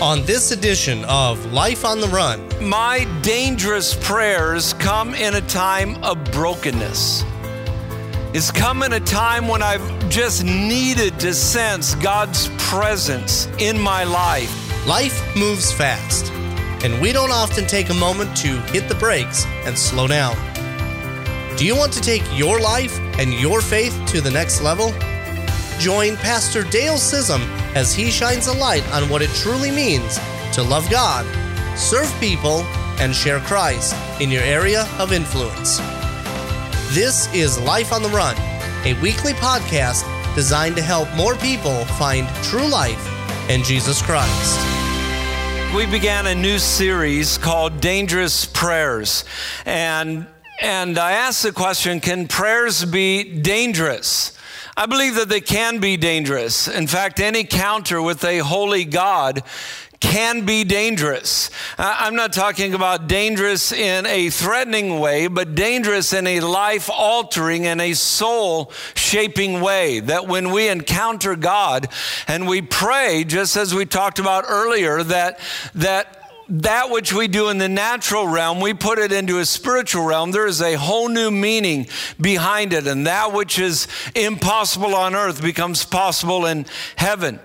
on this edition of Life on the Run. My dangerous prayers come in a time of brokenness. It's come in a time when I've just needed to sense God's presence in my life. Life moves fast, and we don't often take a moment to hit the brakes and slow down. Do you want to take your life and your faith to the next level? Join Pastor Dale Sism as he shines a light on what it truly means to love God, serve people, and share Christ in your area of influence. This is Life on the Run, a weekly podcast designed to help more people find true life in Jesus Christ. We began a new series called Dangerous Prayers. And, and I asked the question can prayers be dangerous? I believe that they can be dangerous. In fact, any counter with a holy God can be dangerous. I'm not talking about dangerous in a threatening way, but dangerous in a life altering and a soul shaping way. That when we encounter God and we pray, just as we talked about earlier, that, that that which we do in the natural realm, we put it into a spiritual realm. There is a whole new meaning behind it, and that which is impossible on earth becomes possible in heaven.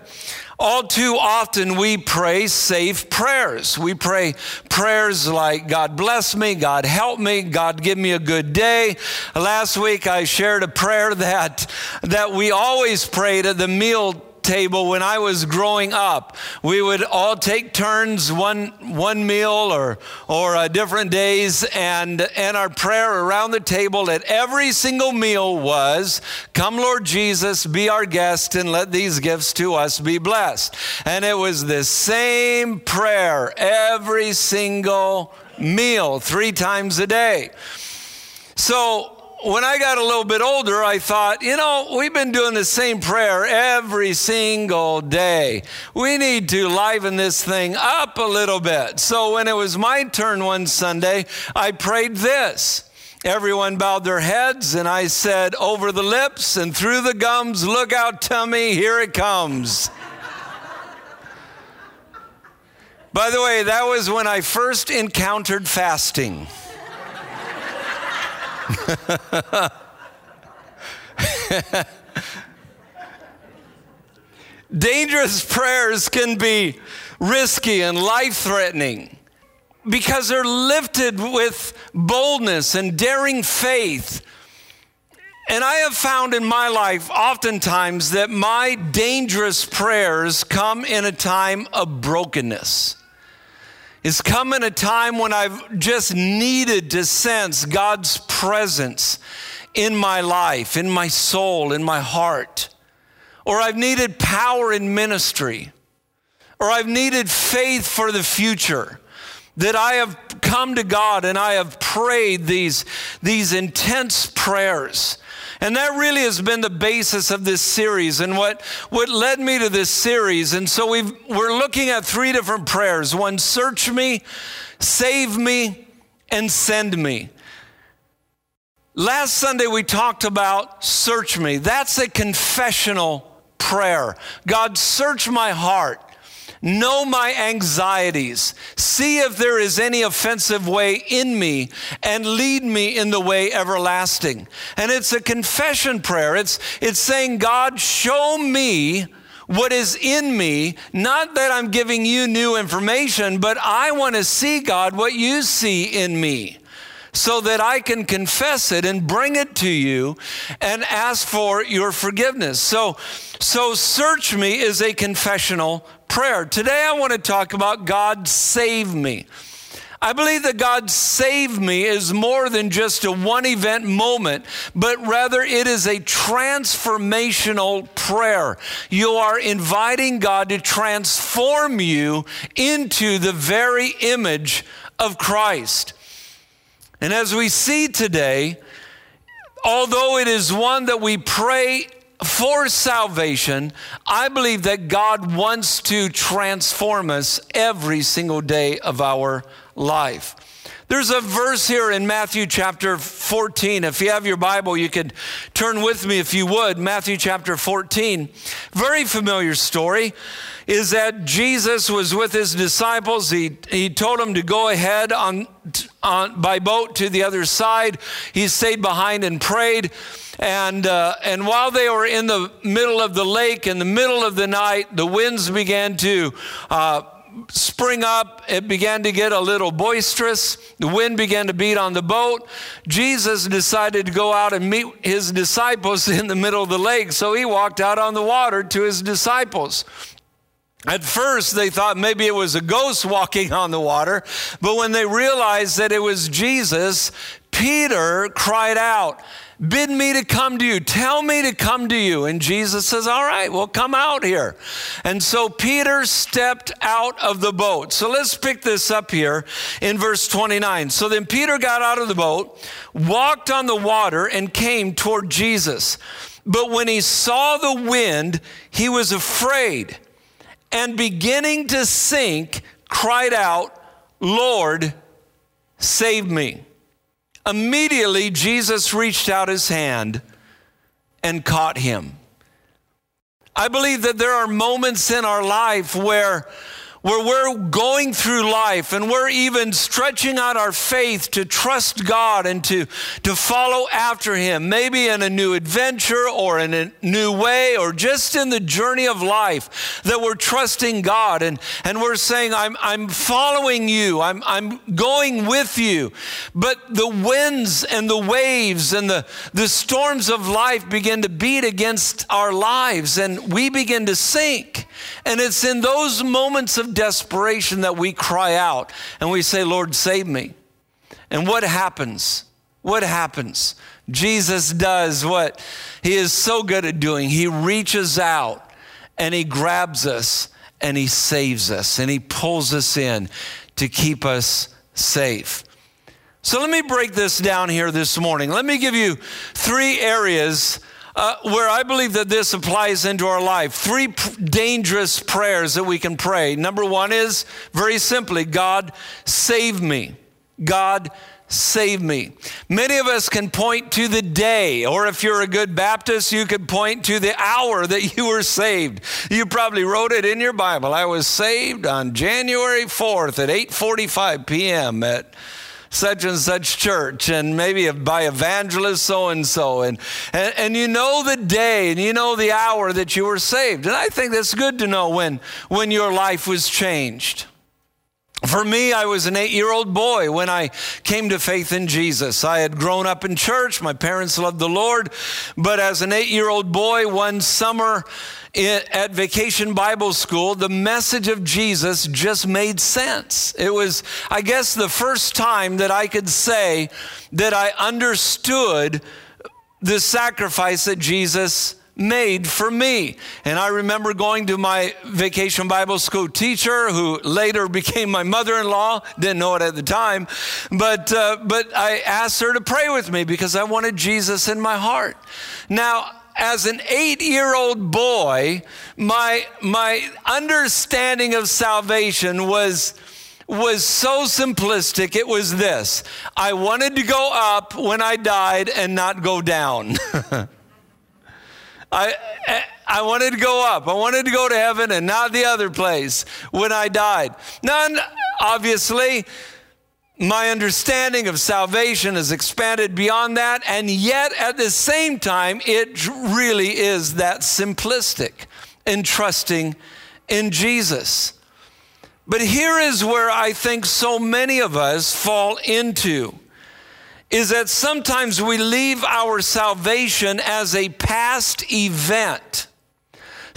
All too often we pray safe prayers. We pray prayers like, God bless me, God help me, God give me a good day. Last week I shared a prayer that, that we always prayed at the meal table when I was growing up. We would all take turns, one, one meal or, or uh, different days, and, and our prayer around the table at every single meal was, Come, Lord Jesus, be our guest, and let these gifts to us be blessed. And it was the same prayer every single meal, three times a day. So, when I got a little bit older, I thought, you know, we've been doing the same prayer every single day. We need to liven this thing up a little bit. So when it was my turn one Sunday, I prayed this. Everyone bowed their heads, and I said, Over the lips and through the gums, look out, tummy, here it comes. By the way, that was when I first encountered fasting. Dangerous prayers can be risky and life threatening because they're lifted with boldness and daring faith. And I have found in my life oftentimes that my dangerous prayers come in a time of brokenness. It's come in a time when I've just needed to sense God's presence in my life, in my soul, in my heart. Or I've needed power in ministry. Or I've needed faith for the future. That I have come to God and I have prayed these, these intense prayers. And that really has been the basis of this series and what, what led me to this series. And so we we're looking at three different prayers one, search me, save me, and send me. Last Sunday we talked about search me. That's a confessional prayer. God, search my heart. Know my anxieties. See if there is any offensive way in me and lead me in the way everlasting. And it's a confession prayer. It's, it's saying, God, show me what is in me. Not that I'm giving you new information, but I want to see, God, what you see in me so that I can confess it and bring it to you and ask for your forgiveness. So, so search me is a confessional prayer. Today I want to talk about God save me. I believe that God save me is more than just a one event moment, but rather it is a transformational prayer. You are inviting God to transform you into the very image of Christ. And as we see today, although it is one that we pray for salvation, I believe that God wants to transform us every single day of our life. There's a verse here in Matthew chapter 14. If you have your Bible, you could turn with me if you would. Matthew chapter 14. Very familiar story is that Jesus was with his disciples. He, he told them to go ahead on, on, by boat to the other side. He stayed behind and prayed. And, uh, and while they were in the middle of the lake, in the middle of the night, the winds began to uh, spring up. It began to get a little boisterous. The wind began to beat on the boat. Jesus decided to go out and meet his disciples in the middle of the lake. So he walked out on the water to his disciples. At first, they thought maybe it was a ghost walking on the water, but when they realized that it was Jesus, Peter cried out, Bid me to come to you. Tell me to come to you. And Jesus says, All right, well, come out here. And so Peter stepped out of the boat. So let's pick this up here in verse 29. So then Peter got out of the boat, walked on the water, and came toward Jesus. But when he saw the wind, he was afraid and beginning to sink, cried out, Lord, save me. Immediately, Jesus reached out his hand and caught him. I believe that there are moments in our life where where we're going through life and we're even stretching out our faith to trust God and to, to follow after Him, maybe in a new adventure or in a new way or just in the journey of life, that we're trusting God and, and we're saying, I'm, I'm following you, I'm, I'm going with you. But the winds and the waves and the, the storms of life begin to beat against our lives and we begin to sink. And it's in those moments of desperation that we cry out and we say, Lord, save me. And what happens? What happens? Jesus does what he is so good at doing. He reaches out and he grabs us and he saves us and he pulls us in to keep us safe. So let me break this down here this morning. Let me give you three areas uh, where I believe that this applies into our life. Three p- dangerous prayers that we can pray. Number one is very simply God, save me. God, save me. Many of us can point to the day, or if you're a good Baptist, you could point to the hour that you were saved. You probably wrote it in your Bible. I was saved on January 4th at 8:45 p.m. at such and such church and maybe by evangelist so and so and and you know the day and you know the hour that you were saved. And i think that's good to know when when your life was changed for me, I was an eight year old boy when I came to faith in Jesus. I had grown up in church. My parents loved the Lord. But as an eight year old boy, one summer, at Vacation Bible School, the message of Jesus just made sense. It was, I guess, the first time that I could say that I understood the sacrifice that Jesus made for me. And I remember going to my vacation Bible school teacher, who later became my mother-in-law. Didn't know it at the time, but uh, but I asked her to pray with me because I wanted Jesus in my heart. Now as an eight year old boy, my, my understanding of salvation was, was so simplistic. It was this I wanted to go up when I died and not go down. I, eh, I wanted to go up. I wanted to go to heaven and not the other place when I died. None, obviously, my understanding of salvation has expanded beyond that, and yet at the same time, it really is that simplistic in trusting in Jesus. But here is where I think so many of us fall into is that sometimes we leave our salvation as a past event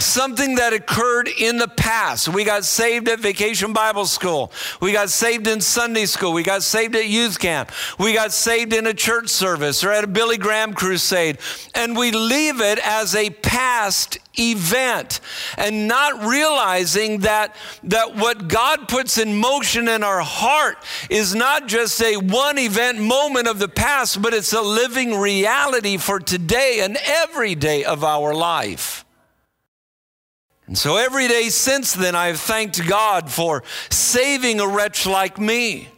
something that occurred in the past. We got saved at Vacation Bible School. We got saved in Sunday school. We got saved at youth camp. We got saved in a church service or at a Billy Graham crusade. And we leave it as a past event and not realizing that that what God puts in motion in our heart is not just a one event moment of the past but it's a living reality for today and every day of our life. And so every day since then, I have thanked God for saving a wretch like me.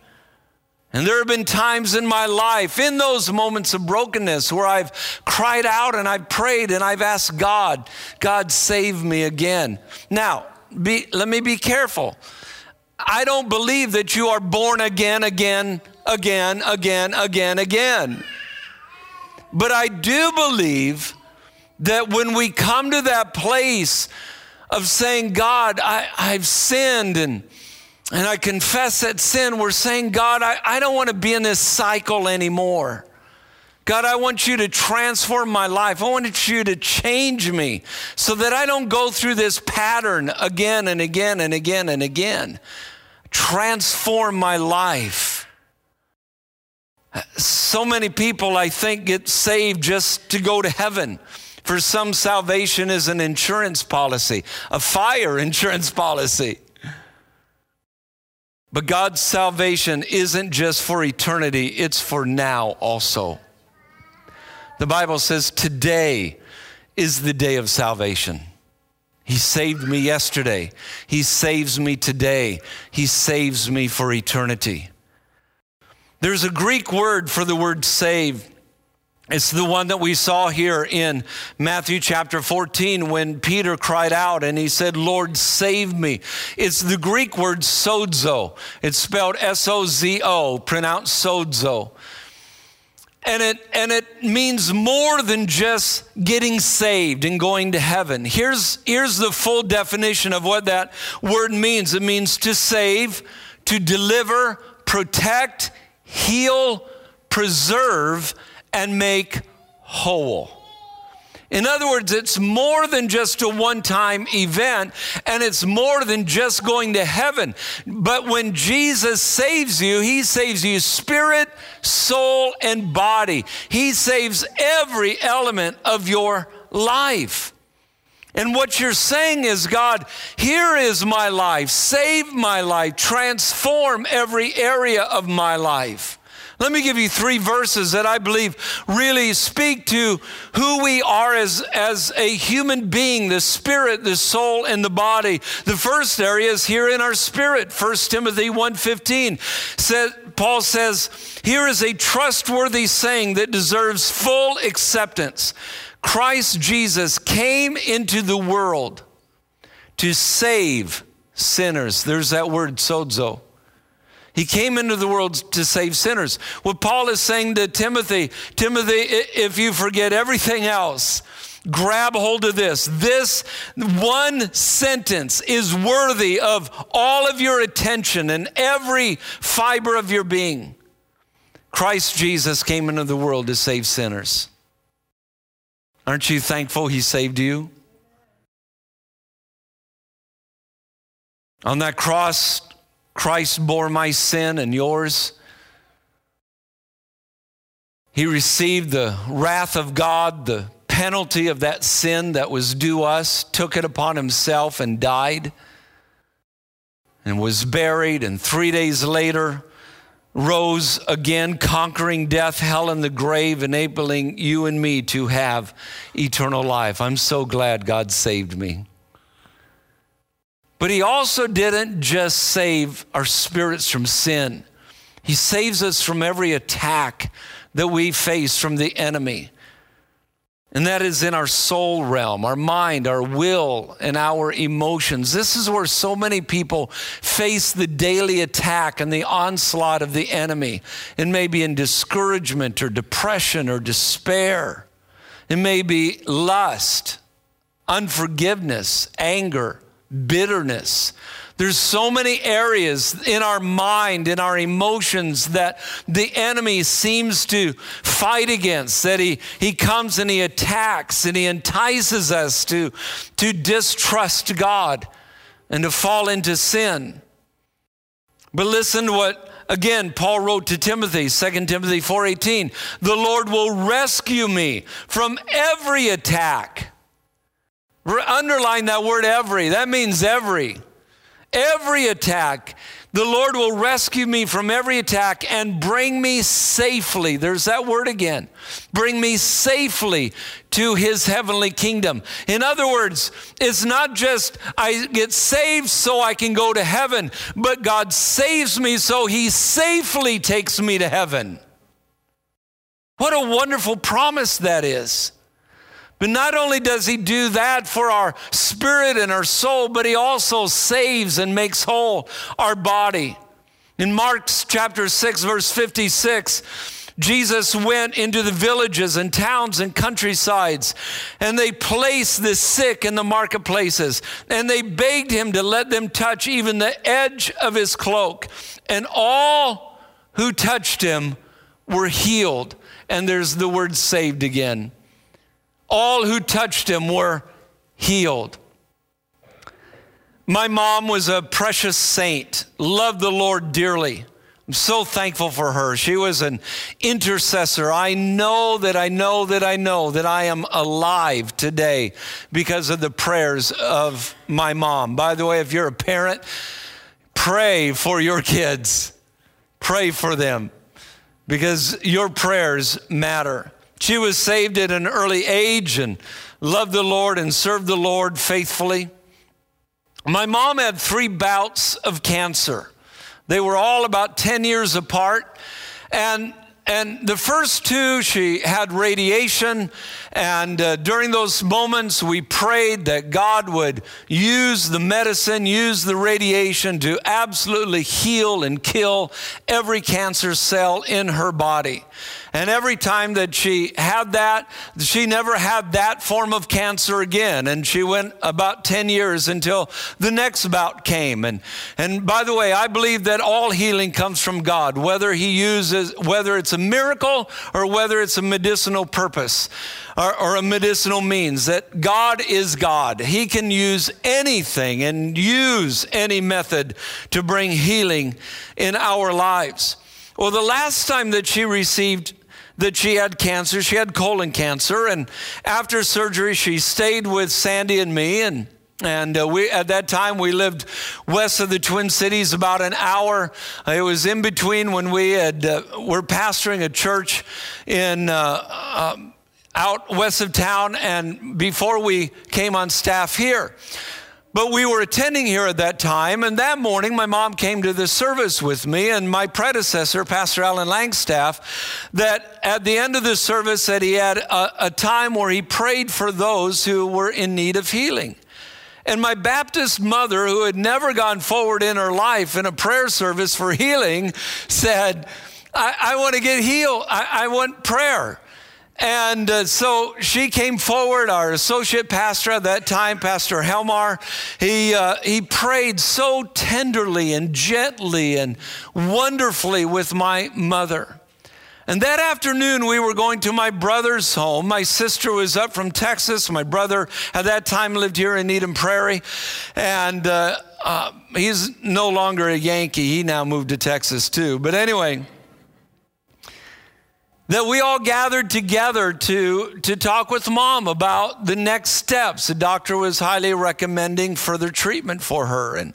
And there have been times in my life, in those moments of brokenness, where I've cried out and I've prayed and I've asked God, God, save me again. Now, be, let me be careful. I don't believe that you are born again, again, again, again, again, again. But I do believe that when we come to that place of saying, God, I, I've sinned and and I confess that sin, we're saying, God, I, I don't want to be in this cycle anymore. God, I want you to transform my life. I want you to change me so that I don't go through this pattern again and again and again and again. Transform my life. So many people, I think, get saved just to go to heaven. For some, salvation is an insurance policy, a fire insurance policy. But God's salvation isn't just for eternity, it's for now also. The Bible says today is the day of salvation. He saved me yesterday. He saves me today. He saves me for eternity. There's a Greek word for the word save it's the one that we saw here in Matthew chapter 14 when Peter cried out and he said, Lord, save me. It's the Greek word sozo. It's spelled S O Z O, pronounced sozo. And it, and it means more than just getting saved and going to heaven. Here's, here's the full definition of what that word means it means to save, to deliver, protect, heal, preserve, and make whole. In other words, it's more than just a one time event, and it's more than just going to heaven. But when Jesus saves you, He saves you spirit, soul, and body. He saves every element of your life. And what you're saying is, God, here is my life. Save my life. Transform every area of my life. Let me give you three verses that I believe really speak to who we are as, as a human being the spirit, the soul, and the body. The first area is here in our spirit. 1 Timothy 1.15 says, Paul says, Here is a trustworthy saying that deserves full acceptance. Christ Jesus came into the world to save sinners. There's that word sozo. He came into the world to save sinners. What Paul is saying to Timothy Timothy, if you forget everything else, grab hold of this. This one sentence is worthy of all of your attention and every fiber of your being. Christ Jesus came into the world to save sinners. Aren't you thankful he saved you? On that cross, Christ bore my sin and yours. He received the wrath of God, the penalty of that sin that was due us, took it upon himself and died and was buried, and three days later rose again, conquering death, hell, and the grave, enabling you and me to have eternal life. I'm so glad God saved me. But he also didn't just save our spirits from sin, he saves us from every attack that we face from the enemy. And that is in our soul realm, our mind, our will, and our emotions. This is where so many people face the daily attack and the onslaught of the enemy. It may be in discouragement or depression or despair. It may be lust, unforgiveness, anger, bitterness. There's so many areas in our mind, in our emotions that the enemy seems to fight against, that he, he comes and he attacks and he entices us to, to distrust God and to fall into sin. But listen to what again Paul wrote to Timothy, 2 Timothy 4:18, "The Lord will rescue me from every attack." Underline that word every. That means every. every attack. The Lord will rescue me from every attack and bring me safely. There's that word again. Bring me safely to his heavenly kingdom. In other words, it's not just I get saved so I can go to heaven, but God saves me so he safely takes me to heaven. What a wonderful promise that is. But not only does he do that for our spirit and our soul, but he also saves and makes whole our body. In Mark's chapter 6, verse 56, Jesus went into the villages and towns and countrysides, and they placed the sick in the marketplaces, and they begged him to let them touch even the edge of his cloak. And all who touched him were healed. And there's the word saved again all who touched him were healed. My mom was a precious saint, loved the Lord dearly. I'm so thankful for her. She was an intercessor. I know that I know that I know that I am alive today because of the prayers of my mom. By the way, if you're a parent, pray for your kids, pray for them because your prayers matter. She was saved at an early age and loved the Lord and served the Lord faithfully. My mom had three bouts of cancer. They were all about 10 years apart. And and the first two, she had radiation. And uh, during those moments, we prayed that God would use the medicine, use the radiation to absolutely heal and kill every cancer cell in her body. And every time that she had that, she never had that form of cancer again. And she went about 10 years until the next bout came. And, and by the way, I believe that all healing comes from God, whether He uses, whether it's a miracle or whether it's a medicinal purpose or, or a medicinal means, that God is God. He can use anything and use any method to bring healing in our lives. Well, the last time that she received that she had cancer. She had colon cancer. And after surgery, she stayed with Sandy and me. And, and uh, we, at that time, we lived west of the Twin Cities, about an hour. It was in between when we had, uh, were pastoring a church in, uh, um, out west of town and before we came on staff here. But we were attending here at that time, and that morning my mom came to the service with me and my predecessor, Pastor Alan Langstaff, that at the end of the service that he had a, a time where he prayed for those who were in need of healing. And my Baptist mother, who had never gone forward in her life in a prayer service for healing, said, I, I want to get healed. I, I want prayer. And uh, so she came forward, our associate pastor at that time, Pastor Helmar. He, uh, he prayed so tenderly and gently and wonderfully with my mother. And that afternoon, we were going to my brother's home. My sister was up from Texas. My brother at that time lived here in Eden Prairie. And uh, uh he's no longer a Yankee. He now moved to Texas too. But anyway, that we all gathered together to, to talk with mom about the next steps. The doctor was highly recommending further treatment for her. And,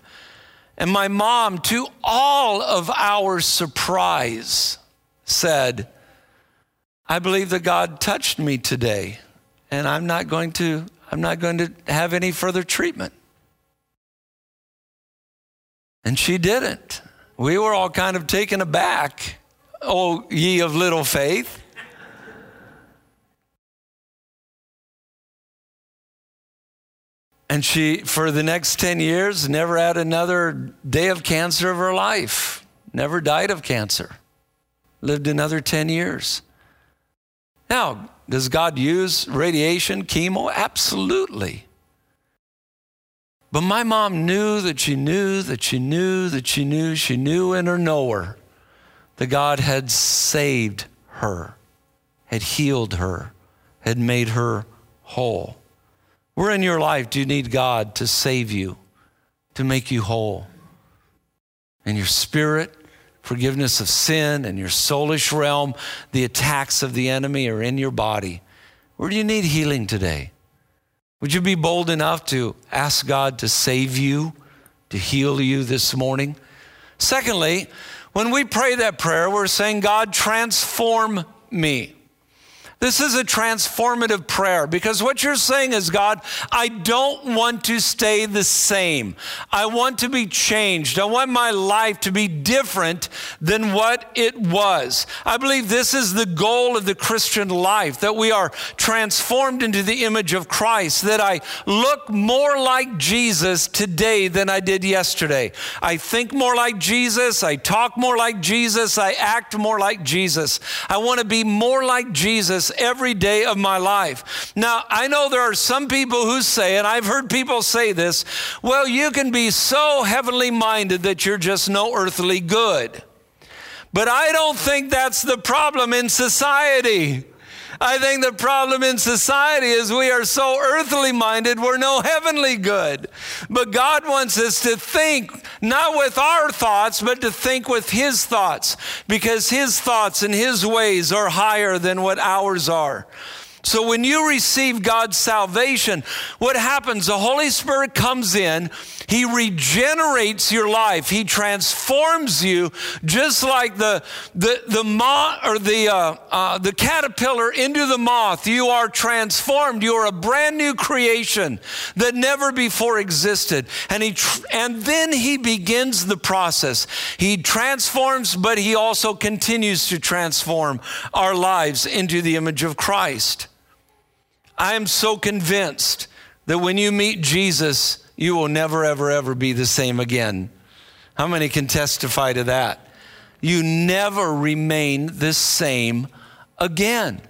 and my mom, to all of our surprise, said, I believe that God touched me today, and I'm not going to, I'm not going to have any further treatment. And she didn't. We were all kind of taken aback. O ye of little faith. And she, for the next 10 years, never had another day of cancer of her life, never died of cancer, lived another 10 years. Now, does God use radiation, chemo? Absolutely. But my mom knew that she knew that she knew that she knew she knew in her knower that God had saved her, had healed her, had made her whole. Where in your life do you need God to save you, to make you whole? In your spirit, forgiveness of sin, and your soulish realm, the attacks of the enemy are in your body. Where do you need healing today? Would you be bold enough to ask God to save you to heal you this morning. Secondly, when we pray that prayer, we're saying, God, transform me. This is a transformative prayer because what you're saying is, God, I don't want to stay the same. I want to be changed. I want my life to be different than what it was. I believe this is the goal of the Christian life that we are transformed into the image of Christ, that I look more like Jesus today than I did yesterday. I think more like Jesus. I talk more like Jesus. I act more like Jesus. I want to be more like Jesus every day of my life. Now, I know there are some people who say, and I've heard people say this, well, you can be so heavenly minded that you're just no earthly good. But I don't think that's the problem in society. I think the problem in society is we are so earthly minded, we're no heavenly good. But God wants us to think not with our thoughts, but to think with His thoughts, because His thoughts and His ways are higher than what ours are. So when you receive God's salvation, what happens? The Holy Spirit comes in, He regenerates your life, He transforms you, just like the the the moth or the uh, uh, the caterpillar into the moth. You are transformed. You are a brand new creation that never before existed. And He tr- and then He begins the process. He transforms, but He also continues to transform our lives into the image of Christ. I am so convinced that when you meet Jesus, you will never, ever, ever be the same again. How many can testify to that? You never remain the same again.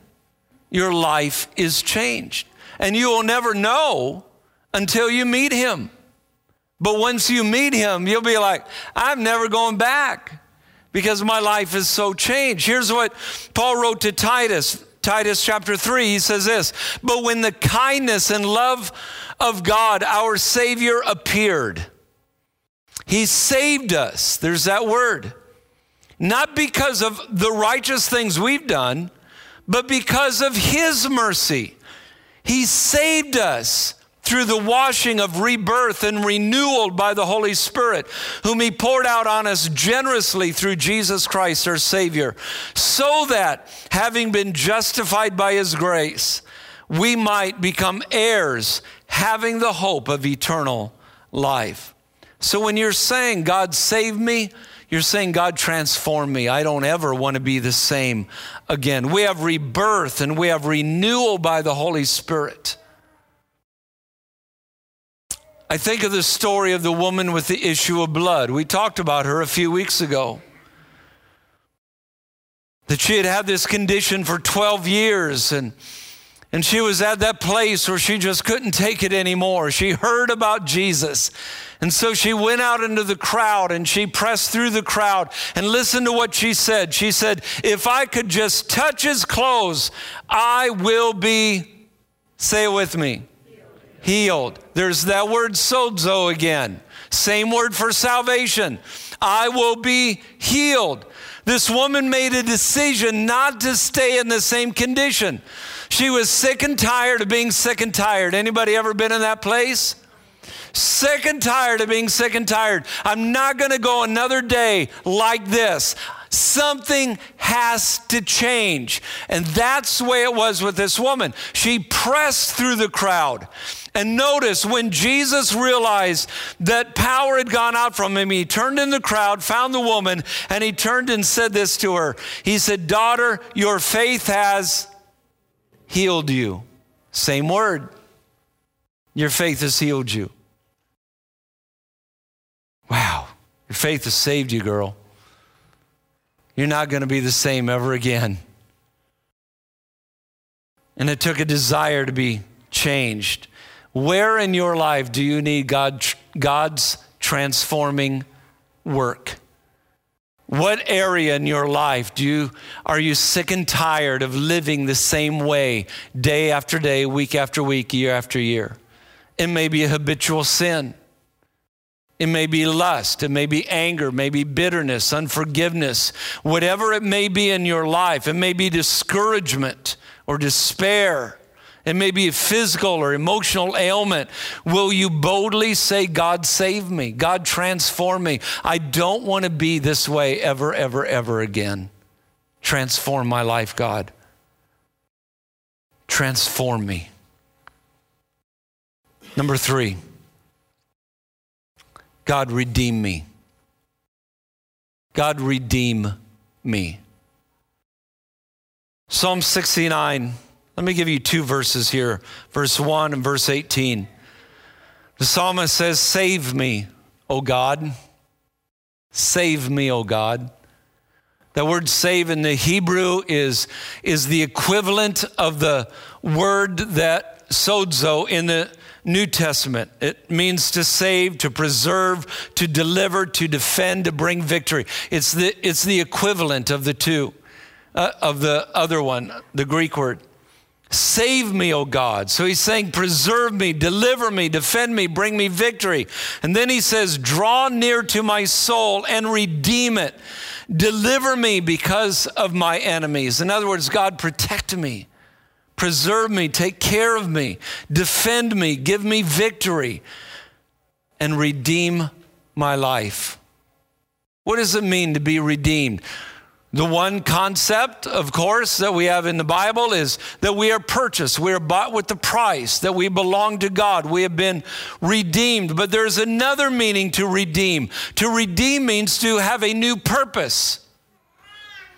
Your life is changed. And you will never know until you meet him. But once you meet him, you'll be like, I'm never going back because my life is so changed. Here's what Paul wrote to Titus Titus chapter 3, he says this But when the kindness and love of God, our Savior, appeared, He saved us. There's that word. Not because of the righteous things we've done, but because of His mercy. He saved us through the washing of rebirth and renewal by the Holy Spirit, whom He poured out on us generously through Jesus Christ, our Savior, so that, having been justified by His grace, we might become heirs, having the hope of eternal life. So when you're saying, God save me, you're saying, God transform me. I don't ever want to be the same again. We have rebirth and we have renewal by the Holy Spirit. I think of the story of the woman with the issue of blood. We talked about her a few weeks ago. That she had had this condition for 12 years and and she was at that place where she just couldn't take it anymore. She heard about Jesus. And so she went out into the crowd and she pressed through the crowd and listened to what she said. She said, If I could just touch his clothes, I will be, say it with me, healed. There's that word sozo again. Same word for salvation. I will be healed. This woman made a decision not to stay in the same condition. She was sick and tired of being sick and tired. Anybody ever been in that place? Sick and tired of being sick and tired. I'm not going to go another day like this. Something has to change. And that's the way it was with this woman. She pressed through the crowd. And notice when Jesus realized that power had gone out from him, he turned in the crowd, found the woman, and he turned and said this to her. He said, Daughter, your faith has healed you. Same word. Your faith has healed you. Wow. Your faith has saved you, girl. You're not going to be the same ever again. And it took a desire to be changed. Where in your life do you need God, God's transforming work? What area in your life do you are you sick and tired of living the same way day after day, week after week, year after year? It may be a habitual sin. It may be lust, it may be anger, maybe bitterness, unforgiveness, whatever it may be in your life. It may be discouragement or despair. It may be a physical or emotional ailment. Will you boldly say, God, save me? God, transform me? I don't want to be this way ever, ever, ever again. Transform my life, God. Transform me. Number three, God, redeem me. God, redeem me. Psalm 69. Let me give you two verses here verse 1 and verse 18. The psalmist says, Save me, O God. Save me, O God. The word save in the Hebrew is, is the equivalent of the word that sozo in the New Testament. It means to save, to preserve, to deliver, to defend, to bring victory. It's the, it's the equivalent of the two, uh, of the other one, the Greek word. Save me, O God. So he's saying, preserve me, deliver me, defend me, bring me victory. And then he says, draw near to my soul and redeem it. Deliver me because of my enemies. In other words, God, protect me preserve me, take care of me, defend me, give me victory, and redeem my life. What does it mean to be redeemed? The one concept, of course, that we have in the Bible is that we are purchased. We are bought with the price, that we belong to God. We have been redeemed. But there's another meaning to redeem. To redeem means to have a new purpose,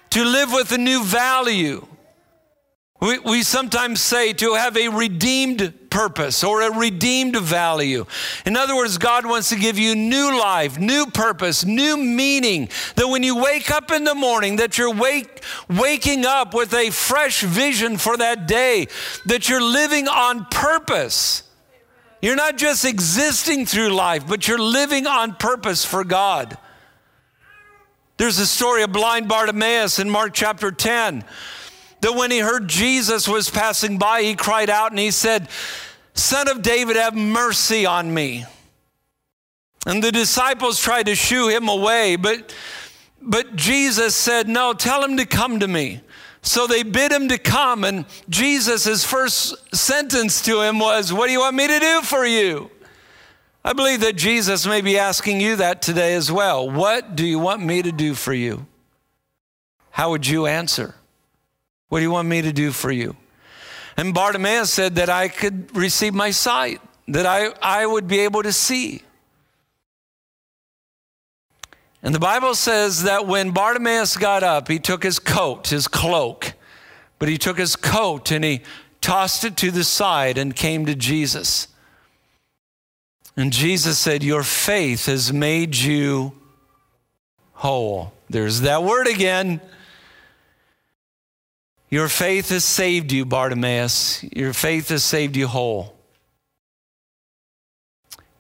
to live with a new value. We, we sometimes say to have a redeemed purpose or a redeemed value. In other words, God wants to give you new life, new purpose, new meaning. That when you wake up in the morning, that you're wake, waking up with a fresh vision for that day, that you're living on purpose. You're not just existing through life, but you're living on purpose for God. There's a story of blind Bartimaeus in Mark chapter 10 that when he heard Jesus was passing by, he cried out and he said, Son of David, have mercy on me. And the disciples tried to shoo him away, but, but Jesus said, No, tell him to come to me. So they bid him to come, and Jesus' first sentence to him was, What do you want me to do for you? I believe that Jesus may be asking you that today as well. What do you want me to do for you? How would you answer? What do you want me to do for you? And Bartimaeus said that I could receive my sight, that I, I would be able to see. And the Bible says that when Bartimaeus got up, he took his coat, his cloak, but he took his coat and he tossed it to the side and came to Jesus. And Jesus said, Your faith has made you whole. There's that word again. Your faith has saved you, Bartimaeus. Your faith has saved you whole.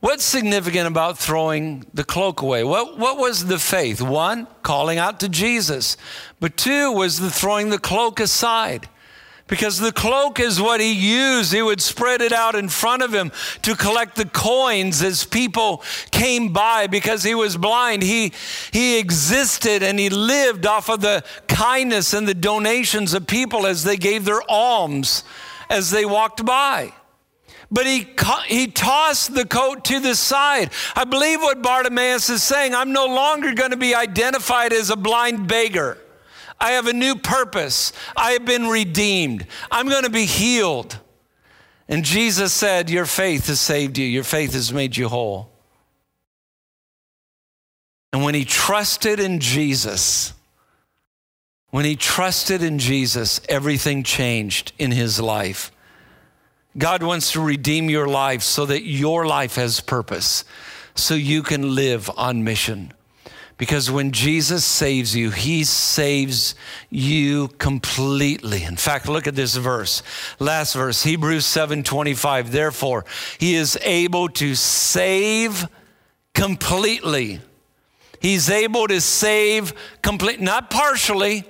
What's significant about throwing the cloak away? What, what was the faith? One, calling out to Jesus. But two was the throwing the cloak aside because the cloak is what he used. He would spread it out in front of him to collect the coins as people came by because he was blind. He, he existed and he lived off of the kindness and the donations of people as they gave their alms as they walked by but he, he tossed the coat to the side. I believe what Bartimaeus is saying I'm no longer going to be identified as a blind beggar. I have a new purpose. I have been redeemed. I'm going to be healed. And Jesus said, Your faith has saved you, your faith has made you whole. And when he trusted in Jesus, when he trusted in Jesus, everything changed in his life. God wants to redeem your life so that your life has purpose, so you can live on mission. Because when Jesus saves you, he saves you completely. In fact, look at this verse. Last verse, Hebrews 7:25. Therefore, he is able to save completely. He's able to save complete, not partially.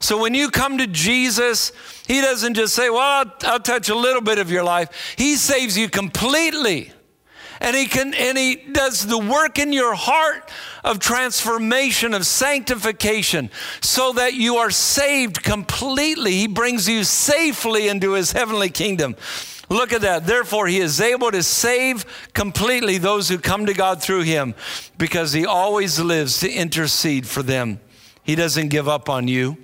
So when you come to Jesus, he doesn't just say, "Well, I'll, I'll touch a little bit of your life." He saves you completely. And he can and he does the work in your heart of transformation, of sanctification, so that you are saved completely. He brings you safely into his heavenly kingdom. Look at that. Therefore, he is able to save completely those who come to God through him because he always lives to intercede for them. He doesn't give up on you.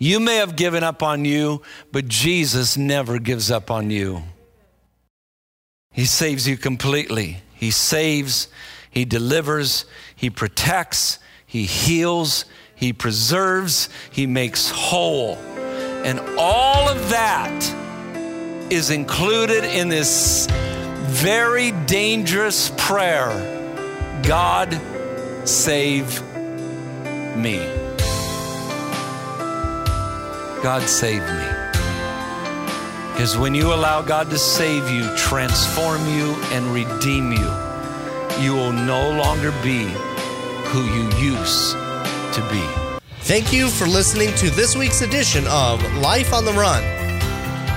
You may have given up on you, but Jesus never gives up on you. He saves you completely. He saves, He delivers, He protects, He heals, He preserves, He makes whole. And all of that is included in this very dangerous prayer God, save me. God, save me. Because when you allow God to save you, transform you, and redeem you, you will no longer be who you used to be. Thank you for listening to this week's edition of Life on the Run.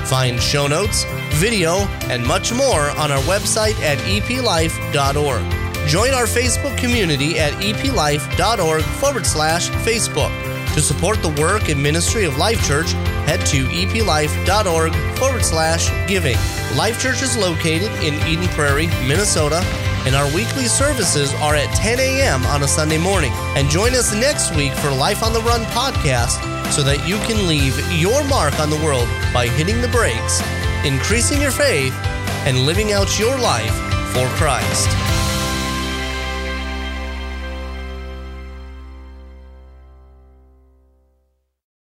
Find show notes, video, and much more on our website at eplife.org. Join our Facebook community at eplife.org forward slash Facebook. To support the work and ministry of Life Church, head to eplife.org forward slash giving. Life Church is located in Eden Prairie, Minnesota, and our weekly services are at 10 a.m. on a Sunday morning. And join us next week for Life on the Run podcast so that you can leave your mark on the world by hitting the brakes, increasing your faith, and living out your life for Christ.